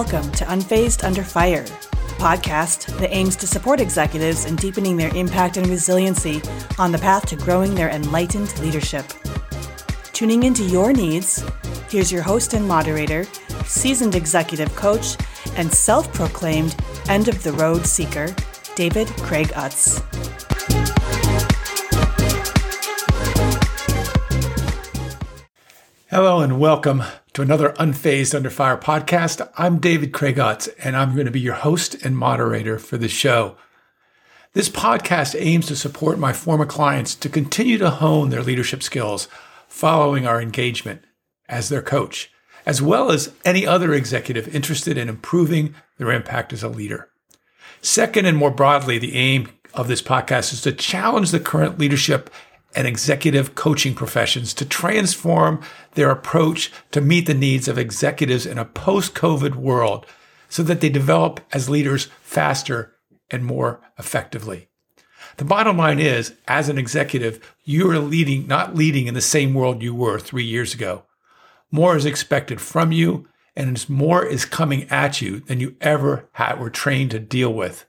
Welcome to Unfazed Under Fire, podcast that aims to support executives in deepening their impact and resiliency on the path to growing their enlightened leadership. Tuning into your needs, here's your host and moderator, seasoned executive coach, and self proclaimed end of the road seeker, David Craig Utts. Hello and welcome another Unfazed Under Fire podcast. I'm David Craig and I'm going to be your host and moderator for the show. This podcast aims to support my former clients to continue to hone their leadership skills following our engagement as their coach, as well as any other executive interested in improving their impact as a leader. Second, and more broadly, the aim of this podcast is to challenge the current leadership and executive coaching professions to transform their approach to meet the needs of executives in a post COVID world so that they develop as leaders faster and more effectively. The bottom line is, as an executive, you are leading, not leading in the same world you were three years ago. More is expected from you, and more is coming at you than you ever had, were trained to deal with.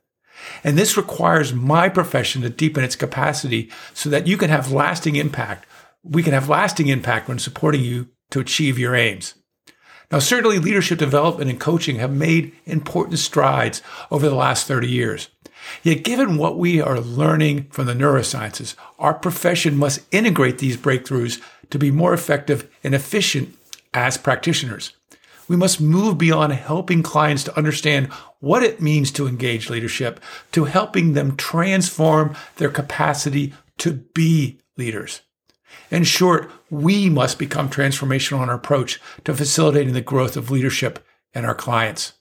And this requires my profession to deepen its capacity so that you can have lasting impact. We can have lasting impact when supporting you to achieve your aims. Now, certainly leadership development and coaching have made important strides over the last 30 years. Yet, given what we are learning from the neurosciences, our profession must integrate these breakthroughs to be more effective and efficient as practitioners. We must move beyond helping clients to understand what it means to engage leadership to helping them transform their capacity to be leaders. In short, we must become transformational in our approach to facilitating the growth of leadership in our clients.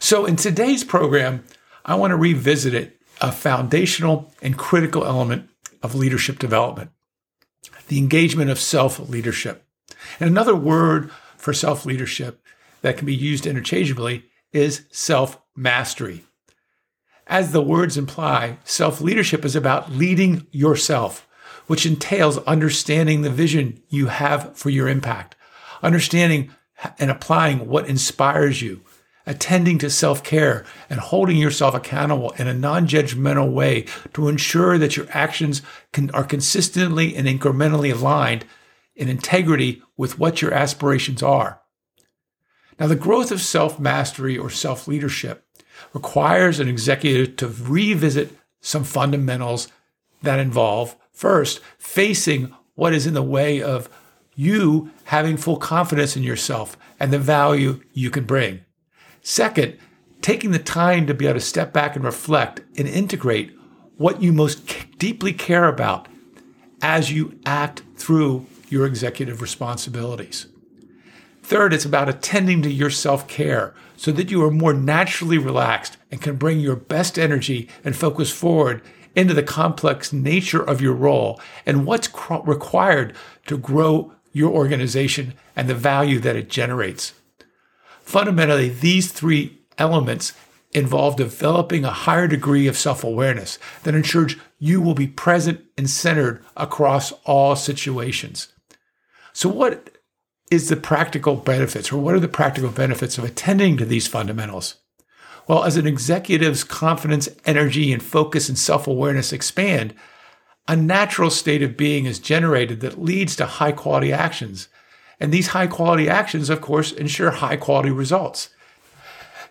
So, in today's program, I want to revisit it, a foundational and critical element of leadership development the engagement of self leadership. And another word for self leadership that can be used interchangeably is self mastery. As the words imply, self leadership is about leading yourself, which entails understanding the vision you have for your impact, understanding and applying what inspires you, attending to self care, and holding yourself accountable in a non judgmental way to ensure that your actions can, are consistently and incrementally aligned in integrity with what your aspirations are. Now, the growth of self mastery or self leadership requires an executive to revisit some fundamentals that involve first, facing what is in the way of you having full confidence in yourself and the value you can bring. Second, taking the time to be able to step back and reflect and integrate what you most deeply care about as you act through your executive responsibilities. Third, it's about attending to your self care so that you are more naturally relaxed and can bring your best energy and focus forward into the complex nature of your role and what's required to grow your organization and the value that it generates. Fundamentally, these three elements involve developing a higher degree of self awareness that ensures you will be present and centered across all situations. So, what is the practical benefits, or what are the practical benefits of attending to these fundamentals? Well, as an executive's confidence, energy, and focus and self awareness expand, a natural state of being is generated that leads to high quality actions. And these high quality actions, of course, ensure high quality results.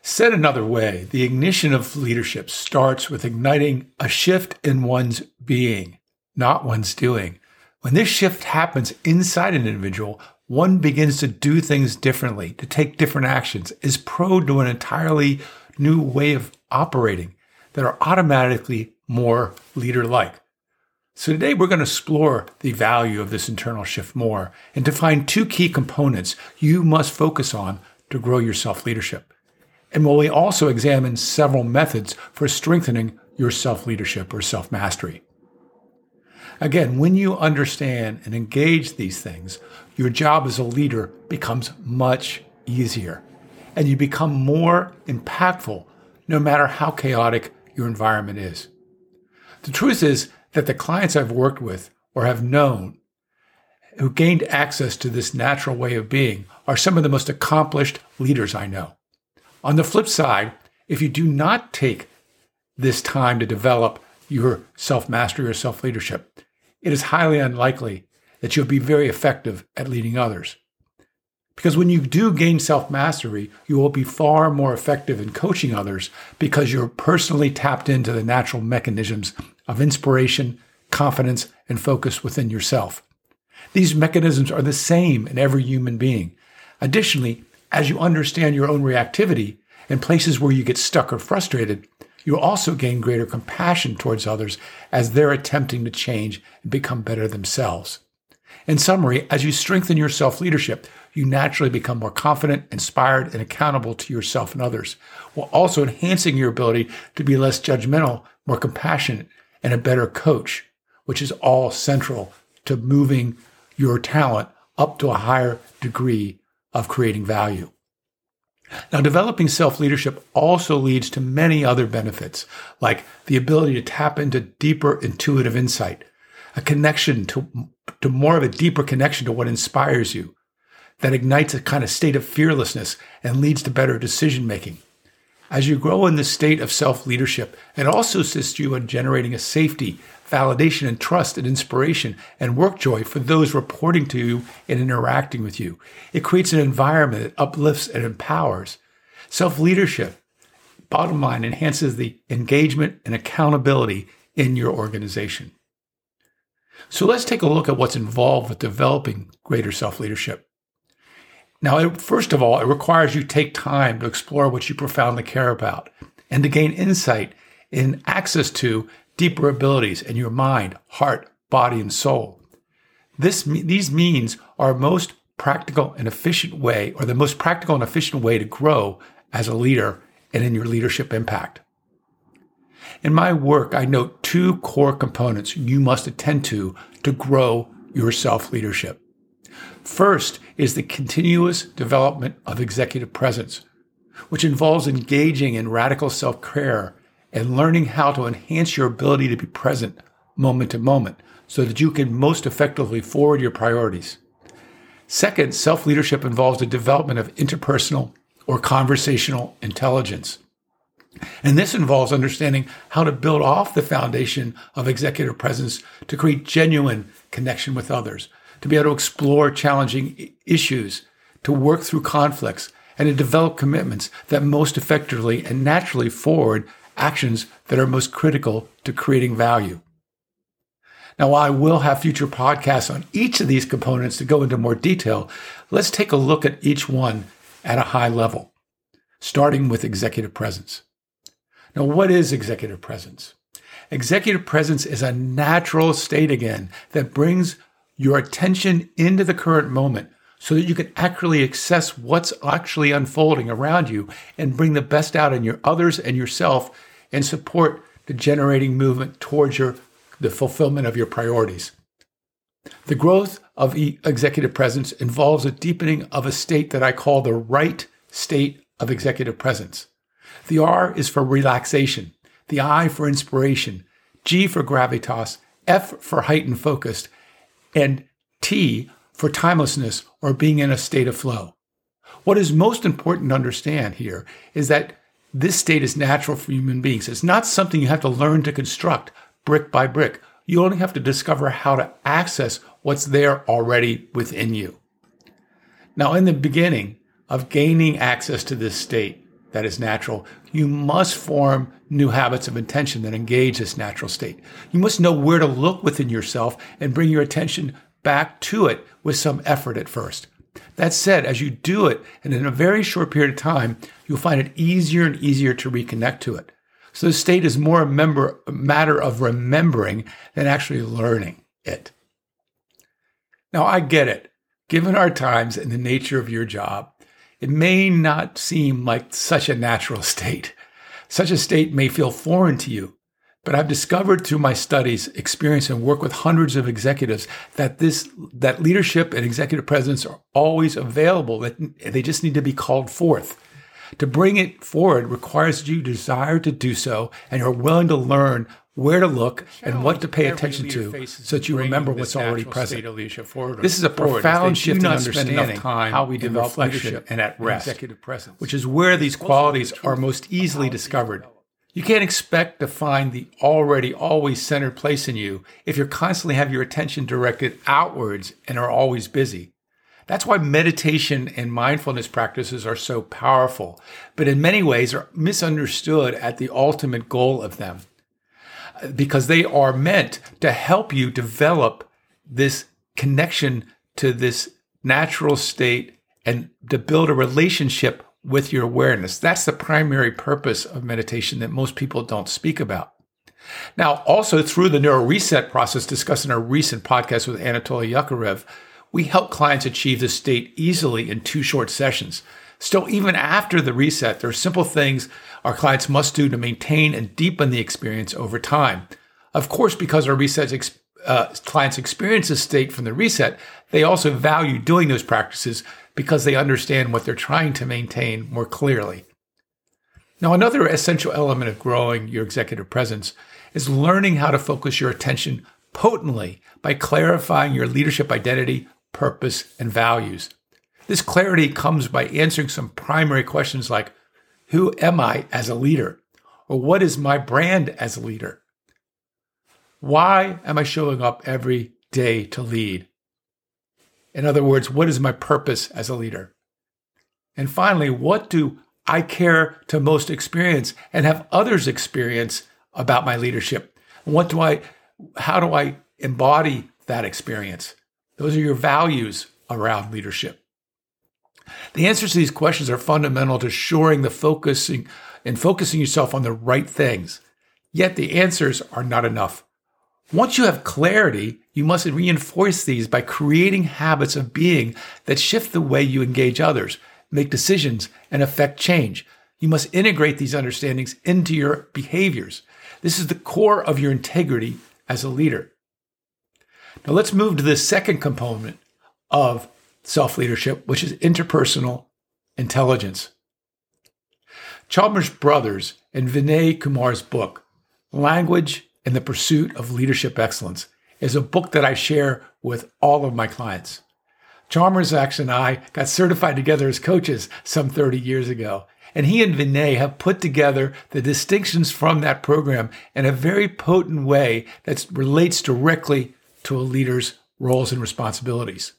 Said another way, the ignition of leadership starts with igniting a shift in one's being, not one's doing. When this shift happens inside an individual, one begins to do things differently, to take different actions, is prone to an entirely new way of operating that are automatically more leader like. So today we're going to explore the value of this internal shift more and define two key components you must focus on to grow your self leadership. And we'll also examine several methods for strengthening your self leadership or self mastery. Again, when you understand and engage these things, your job as a leader becomes much easier and you become more impactful no matter how chaotic your environment is. The truth is that the clients I've worked with or have known who gained access to this natural way of being are some of the most accomplished leaders I know. On the flip side, if you do not take this time to develop your self mastery or self leadership, it is highly unlikely that you'll be very effective at leading others. Because when you do gain self mastery, you will be far more effective in coaching others because you're personally tapped into the natural mechanisms of inspiration, confidence, and focus within yourself. These mechanisms are the same in every human being. Additionally, as you understand your own reactivity and places where you get stuck or frustrated, you also gain greater compassion towards others as they're attempting to change and become better themselves. In summary, as you strengthen your self leadership, you naturally become more confident, inspired, and accountable to yourself and others, while also enhancing your ability to be less judgmental, more compassionate, and a better coach, which is all central to moving your talent up to a higher degree of creating value. Now, developing self leadership also leads to many other benefits, like the ability to tap into deeper intuitive insight, a connection to, to more of a deeper connection to what inspires you, that ignites a kind of state of fearlessness and leads to better decision making. As you grow in this state of self leadership, it also assists you in generating a safety, validation, and trust and inspiration and work joy for those reporting to you and interacting with you. It creates an environment that uplifts and empowers. Self leadership, bottom line, enhances the engagement and accountability in your organization. So let's take a look at what's involved with developing greater self leadership. Now, first of all, it requires you take time to explore what you profoundly care about and to gain insight and access to deeper abilities in your mind, heart, body, and soul. This, these means are most practical and efficient way, or the most practical and efficient way to grow as a leader and in your leadership impact. In my work, I note two core components you must attend to to grow your self leadership. First is the continuous development of executive presence, which involves engaging in radical self care and learning how to enhance your ability to be present moment to moment so that you can most effectively forward your priorities. Second, self leadership involves the development of interpersonal or conversational intelligence. And this involves understanding how to build off the foundation of executive presence to create genuine connection with others, to be able to explore challenging issues, to work through conflicts, and to develop commitments that most effectively and naturally forward actions that are most critical to creating value. Now, while I will have future podcasts on each of these components to go into more detail, let's take a look at each one at a high level, starting with executive presence. Now, what is executive presence? Executive presence is a natural state again that brings your attention into the current moment so that you can accurately access what's actually unfolding around you and bring the best out in your others and yourself and support the generating movement towards your the fulfillment of your priorities. The growth of executive presence involves a deepening of a state that I call the right state of executive presence. The R is for relaxation, the I for inspiration, G for gravitas, F for heightened focus, and T for timelessness or being in a state of flow. What is most important to understand here is that this state is natural for human beings. It's not something you have to learn to construct brick by brick. You only have to discover how to access what's there already within you. Now, in the beginning of gaining access to this state that is natural, you must form new habits of intention that engage this natural state. You must know where to look within yourself and bring your attention back to it with some effort at first. That said, as you do it, and in a very short period of time, you'll find it easier and easier to reconnect to it. So the state is more a, member, a matter of remembering than actually learning it. Now, I get it. Given our times and the nature of your job, it may not seem like such a natural state. Such a state may feel foreign to you, but I've discovered through my studies, experience, and work with hundreds of executives that this that leadership and executive presence are always available. That they just need to be called forth. To bring it forward requires you desire to do so and you're willing to learn where to look and what to pay attention to so that you remember what's already present. This is a profound shift in understanding how we develop leadership and at rest, which is where these qualities are most easily discovered. You can't expect to find the already always centered place in you if you constantly have your attention directed outwards and are always busy. That's why meditation and mindfulness practices are so powerful, but in many ways are misunderstood at the ultimate goal of them because they are meant to help you develop this connection to this natural state and to build a relationship with your awareness. That's the primary purpose of meditation that most people don't speak about. Now, also through the neuro reset process discussed in our recent podcast with Anatoly Yakarev, we help clients achieve this state easily in two short sessions. Still, even after the reset, there are simple things our clients must do to maintain and deepen the experience over time. Of course, because our reset ex- uh, clients experience this state from the reset, they also value doing those practices because they understand what they're trying to maintain more clearly. Now, another essential element of growing your executive presence is learning how to focus your attention potently by clarifying your leadership identity, purpose, and values. This clarity comes by answering some primary questions like Who am I as a leader? Or what is my brand as a leader? Why am I showing up every day to lead? In other words, what is my purpose as a leader? And finally, what do I care to most experience and have others experience about my leadership? What do I, how do I embody that experience? Those are your values around leadership. The answers to these questions are fundamental to shoring the focusing and focusing yourself on the right things. Yet the answers are not enough. Once you have clarity, you must reinforce these by creating habits of being that shift the way you engage others, make decisions, and affect change. You must integrate these understandings into your behaviors. This is the core of your integrity as a leader. Now let's move to the second component of self leadership, which is interpersonal intelligence. Chalmers Brothers and Vinay Kumar's book, Language and the Pursuit of Leadership Excellence, is a book that I share with all of my clients. Chalmers actually and I got certified together as coaches some 30 years ago. And he and Vinay have put together the distinctions from that program in a very potent way that relates directly to a leader's roles and responsibilities.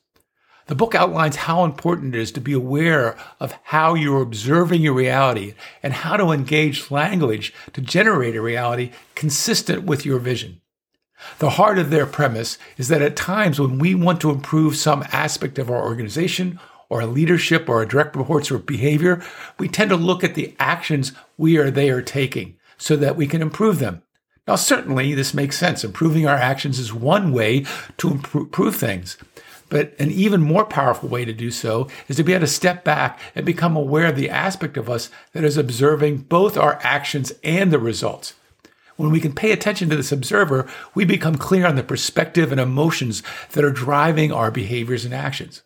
The book outlines how important it is to be aware of how you're observing your reality and how to engage language to generate a reality consistent with your vision. The heart of their premise is that at times when we want to improve some aspect of our organization or leadership or direct reports or behavior, we tend to look at the actions we or they are taking so that we can improve them. Now, certainly this makes sense. Improving our actions is one way to improve things. But an even more powerful way to do so is to be able to step back and become aware of the aspect of us that is observing both our actions and the results. When we can pay attention to this observer, we become clear on the perspective and emotions that are driving our behaviors and actions.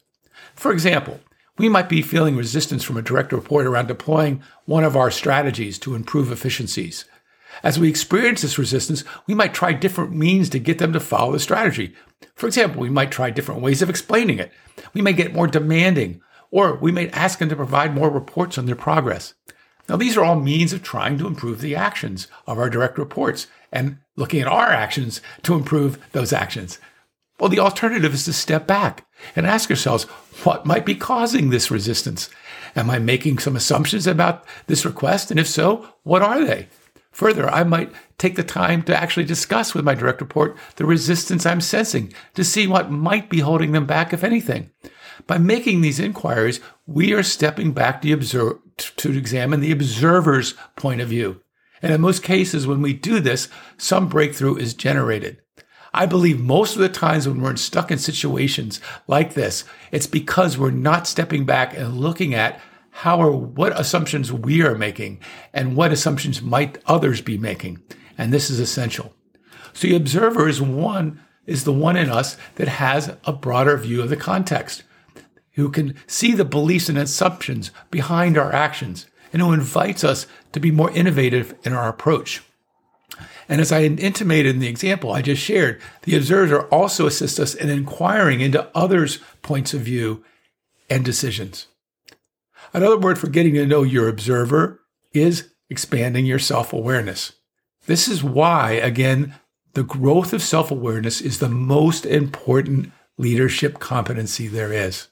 For example, we might be feeling resistance from a direct report around deploying one of our strategies to improve efficiencies. As we experience this resistance, we might try different means to get them to follow the strategy. For example, we might try different ways of explaining it. We may get more demanding, or we may ask them to provide more reports on their progress. Now, these are all means of trying to improve the actions of our direct reports and looking at our actions to improve those actions. Well, the alternative is to step back and ask ourselves, what might be causing this resistance? Am I making some assumptions about this request? And if so, what are they? Further, I might take the time to actually discuss with my direct report the resistance I'm sensing to see what might be holding them back, if anything. By making these inquiries, we are stepping back to, observe, to examine the observer's point of view. And in most cases, when we do this, some breakthrough is generated. I believe most of the times when we're stuck in situations like this, it's because we're not stepping back and looking at how or what assumptions we are making and what assumptions might others be making. And this is essential. So the observer is one, is the one in us that has a broader view of the context, who can see the beliefs and assumptions behind our actions and who invites us to be more innovative in our approach. And as I intimated in the example I just shared, the observer also assists us in inquiring into others' points of view and decisions. Another word for getting to know your observer is expanding your self awareness. This is why, again, the growth of self awareness is the most important leadership competency there is.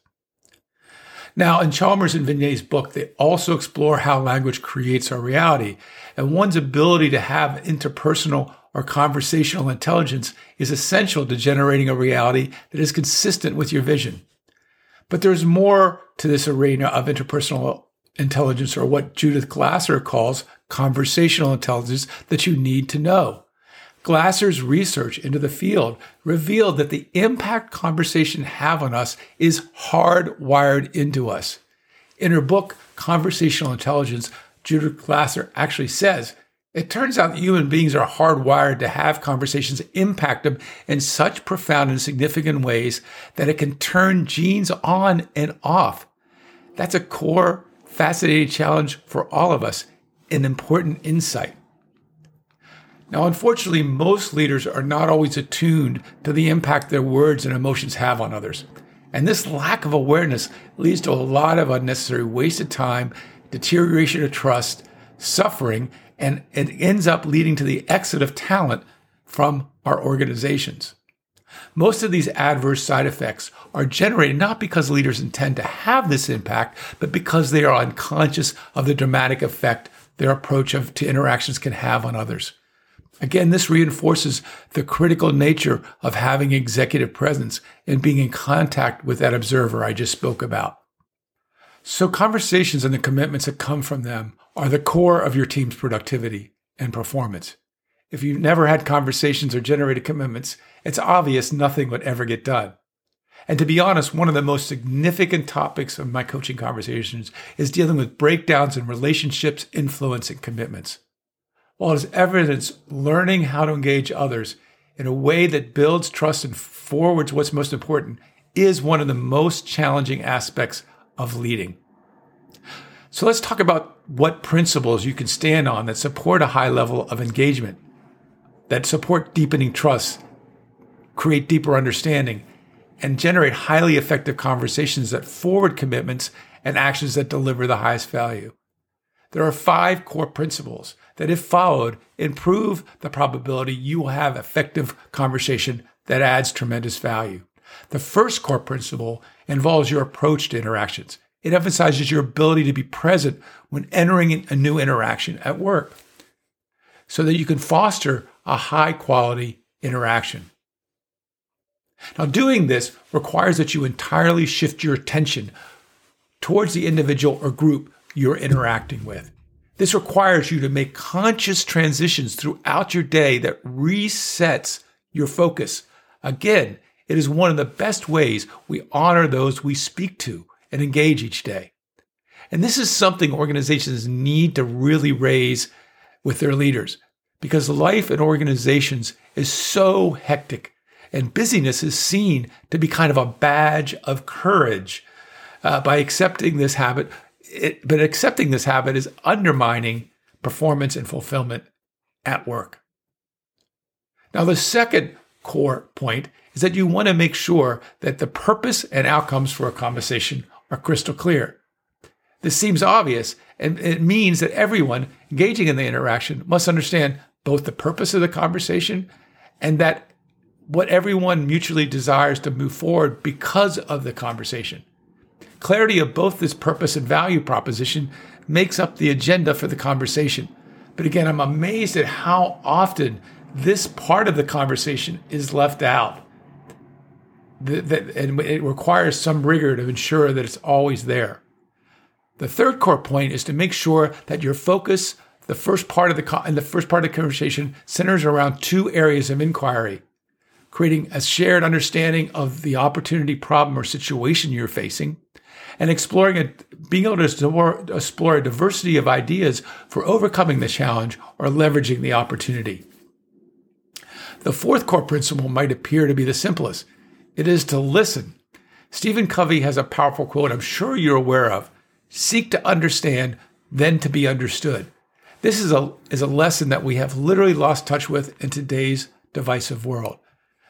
Now, in Chalmers and Vinay's book, they also explore how language creates our reality. And one's ability to have interpersonal or conversational intelligence is essential to generating a reality that is consistent with your vision. But there's more to this arena of interpersonal intelligence, or what Judith Glaser calls conversational intelligence, that you need to know. Glaser's research into the field revealed that the impact conversation have on us is hardwired into us. In her book, Conversational Intelligence, Judith Glaser actually says, it turns out that human beings are hardwired to have conversations impact them in such profound and significant ways that it can turn genes on and off. That's a core, fascinating challenge for all of us, an important insight. Now, unfortunately, most leaders are not always attuned to the impact their words and emotions have on others. And this lack of awareness leads to a lot of unnecessary wasted time, deterioration of trust, suffering, and it ends up leading to the exit of talent from our organizations. Most of these adverse side effects are generated not because leaders intend to have this impact, but because they are unconscious of the dramatic effect their approach of, to interactions can have on others. Again, this reinforces the critical nature of having executive presence and being in contact with that observer I just spoke about. So, conversations and the commitments that come from them are the core of your team's productivity and performance. If you've never had conversations or generated commitments, it's obvious nothing would ever get done. And to be honest, one of the most significant topics of my coaching conversations is dealing with breakdowns in relationships, influence, and commitments. While is evidence learning how to engage others in a way that builds trust and forwards what's most important is one of the most challenging aspects of leading. So let's talk about what principles you can stand on that support a high level of engagement, that support deepening trust, create deeper understanding, and generate highly effective conversations that forward commitments and actions that deliver the highest value. There are five core principles that, if followed, improve the probability you will have effective conversation that adds tremendous value. The first core principle involves your approach to interactions. It emphasizes your ability to be present when entering a new interaction at work so that you can foster a high quality interaction. Now, doing this requires that you entirely shift your attention towards the individual or group you're interacting with. This requires you to make conscious transitions throughout your day that resets your focus. Again, it is one of the best ways we honor those we speak to and engage each day. And this is something organizations need to really raise with their leaders because life in organizations is so hectic and busyness is seen to be kind of a badge of courage. Uh, by accepting this habit, it, but accepting this habit is undermining performance and fulfillment at work. Now, the second core point is that you want to make sure that the purpose and outcomes for a conversation are crystal clear. This seems obvious, and it means that everyone engaging in the interaction must understand both the purpose of the conversation and that what everyone mutually desires to move forward because of the conversation. Clarity of both this purpose and value proposition makes up the agenda for the conversation. But again, I'm amazed at how often this part of the conversation is left out. And it requires some rigor to ensure that it's always there. The third core point is to make sure that your focus, the first part of the and the first part of the conversation, centers around two areas of inquiry, creating a shared understanding of the opportunity, problem, or situation you're facing, and exploring it, being able to explore a diversity of ideas for overcoming the challenge or leveraging the opportunity. The fourth core principle might appear to be the simplest. It is to listen. Stephen Covey has a powerful quote I'm sure you're aware of. Seek to understand, then to be understood. This is a, is a lesson that we have literally lost touch with in today's divisive world.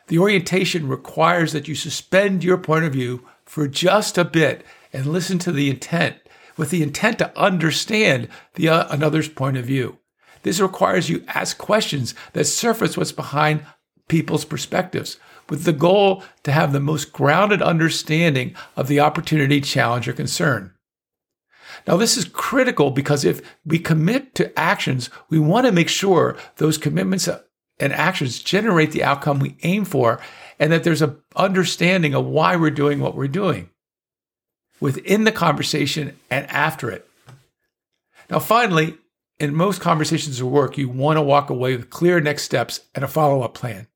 The orientation requires that you suspend your point of view for just a bit and listen to the intent with the intent to understand the uh, another's point of view. This requires you ask questions that surface what's behind people's perspectives with the goal to have the most grounded understanding of the opportunity, challenge, or concern. Now, this is critical because if we commit to actions, we want to make sure those commitments and actions generate the outcome we aim for and that there's an understanding of why we're doing what we're doing within the conversation and after it. Now, finally, in most conversations of work, you want to walk away with clear next steps and a follow up plan.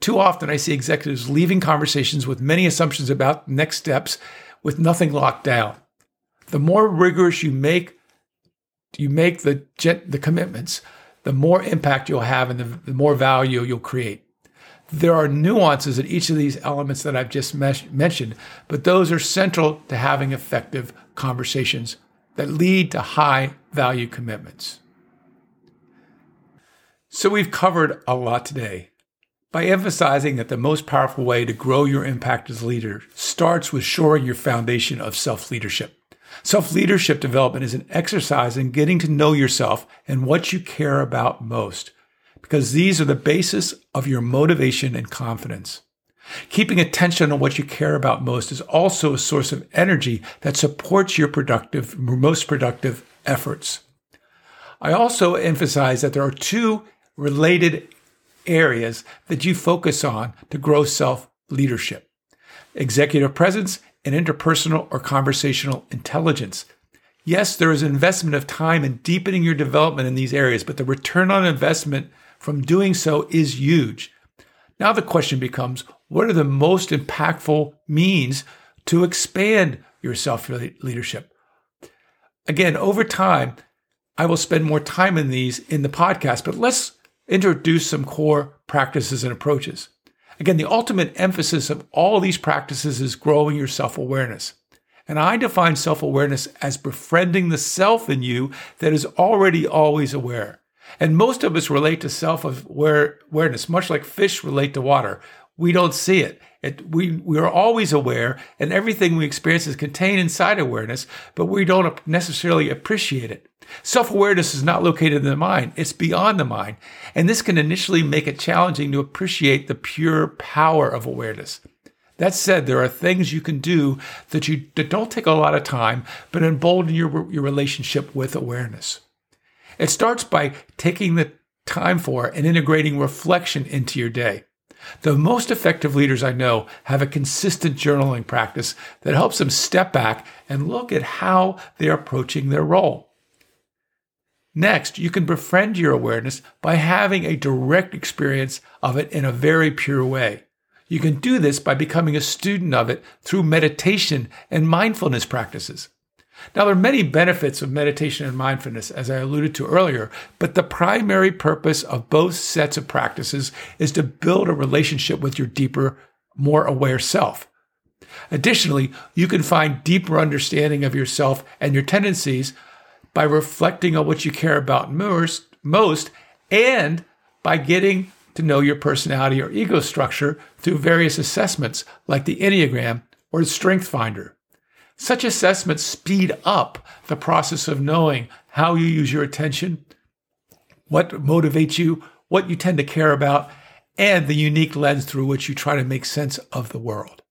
Too often, I see executives leaving conversations with many assumptions about next steps with nothing locked down. The more rigorous you make, you make the, the commitments, the more impact you'll have and the, the more value you'll create. There are nuances in each of these elements that I've just mes- mentioned, but those are central to having effective conversations that lead to high value commitments. So, we've covered a lot today. By emphasizing that the most powerful way to grow your impact as a leader starts with shoring your foundation of self leadership. Self leadership development is an exercise in getting to know yourself and what you care about most, because these are the basis of your motivation and confidence. Keeping attention on what you care about most is also a source of energy that supports your productive, most productive efforts. I also emphasize that there are two related areas that you focus on to grow self leadership executive presence and interpersonal or conversational intelligence. Yes, there is investment of time in deepening your development in these areas, but the return on investment from doing so is huge. Now the question becomes what are the most impactful means to expand your self leadership? Again, over time, I will spend more time in these in the podcast, but let's introduce some core practices and approaches. Again, the ultimate emphasis of all these practices is growing your self awareness. And I define self awareness as befriending the self in you that is already always aware. And most of us relate to self awareness, much like fish relate to water. We don't see it. It. we, we are always aware, and everything we experience is contained inside awareness, but we don't necessarily appreciate it. Self awareness is not located in the mind, it's beyond the mind. And this can initially make it challenging to appreciate the pure power of awareness. That said, there are things you can do that you that don't take a lot of time, but embolden your, your relationship with awareness. It starts by taking the time for and integrating reflection into your day. The most effective leaders I know have a consistent journaling practice that helps them step back and look at how they're approaching their role. Next, you can befriend your awareness by having a direct experience of it in a very pure way. You can do this by becoming a student of it through meditation and mindfulness practices. Now, there are many benefits of meditation and mindfulness, as I alluded to earlier, but the primary purpose of both sets of practices is to build a relationship with your deeper, more aware self. Additionally, you can find deeper understanding of yourself and your tendencies by reflecting on what you care about most, and by getting to know your personality or ego structure through various assessments like the Enneagram or Strength Finder. Such assessments speed up the process of knowing how you use your attention, what motivates you, what you tend to care about, and the unique lens through which you try to make sense of the world.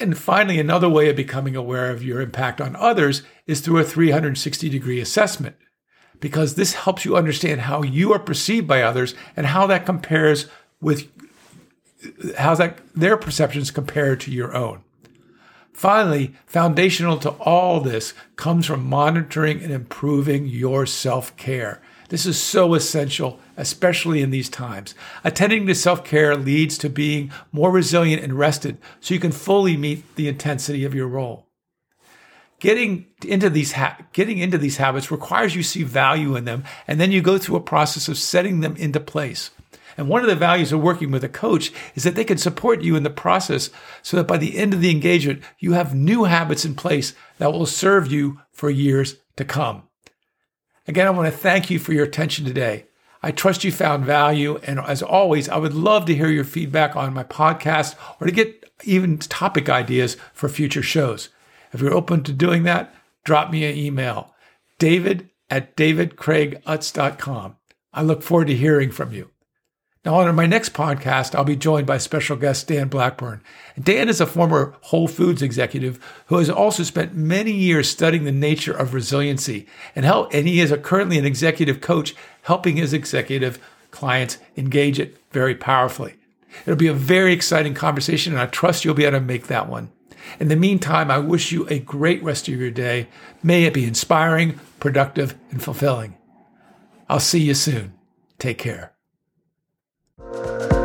And finally, another way of becoming aware of your impact on others is through a 360 degree assessment, because this helps you understand how you are perceived by others and how that compares with how that their perceptions compare to your own. Finally, foundational to all this comes from monitoring and improving your self care. This is so essential, especially in these times. Attending to self care leads to being more resilient and rested so you can fully meet the intensity of your role. Getting into these ha- getting into these habits requires you see value in them, and then you go through a process of setting them into place. And one of the values of working with a coach is that they can support you in the process so that by the end of the engagement, you have new habits in place that will serve you for years to come. Again, I want to thank you for your attention today. I trust you found value. And as always, I would love to hear your feedback on my podcast or to get even topic ideas for future shows. If you're open to doing that, drop me an email, david at davidcraigutts.com. I look forward to hearing from you. Now, on my next podcast, I'll be joined by special guest Dan Blackburn. Dan is a former Whole Foods executive who has also spent many years studying the nature of resiliency and and he is currently an executive coach helping his executive clients engage it very powerfully. It'll be a very exciting conversation, and I trust you'll be able to make that one. In the meantime, I wish you a great rest of your day. May it be inspiring, productive, and fulfilling. I'll see you soon. Take care. Bye.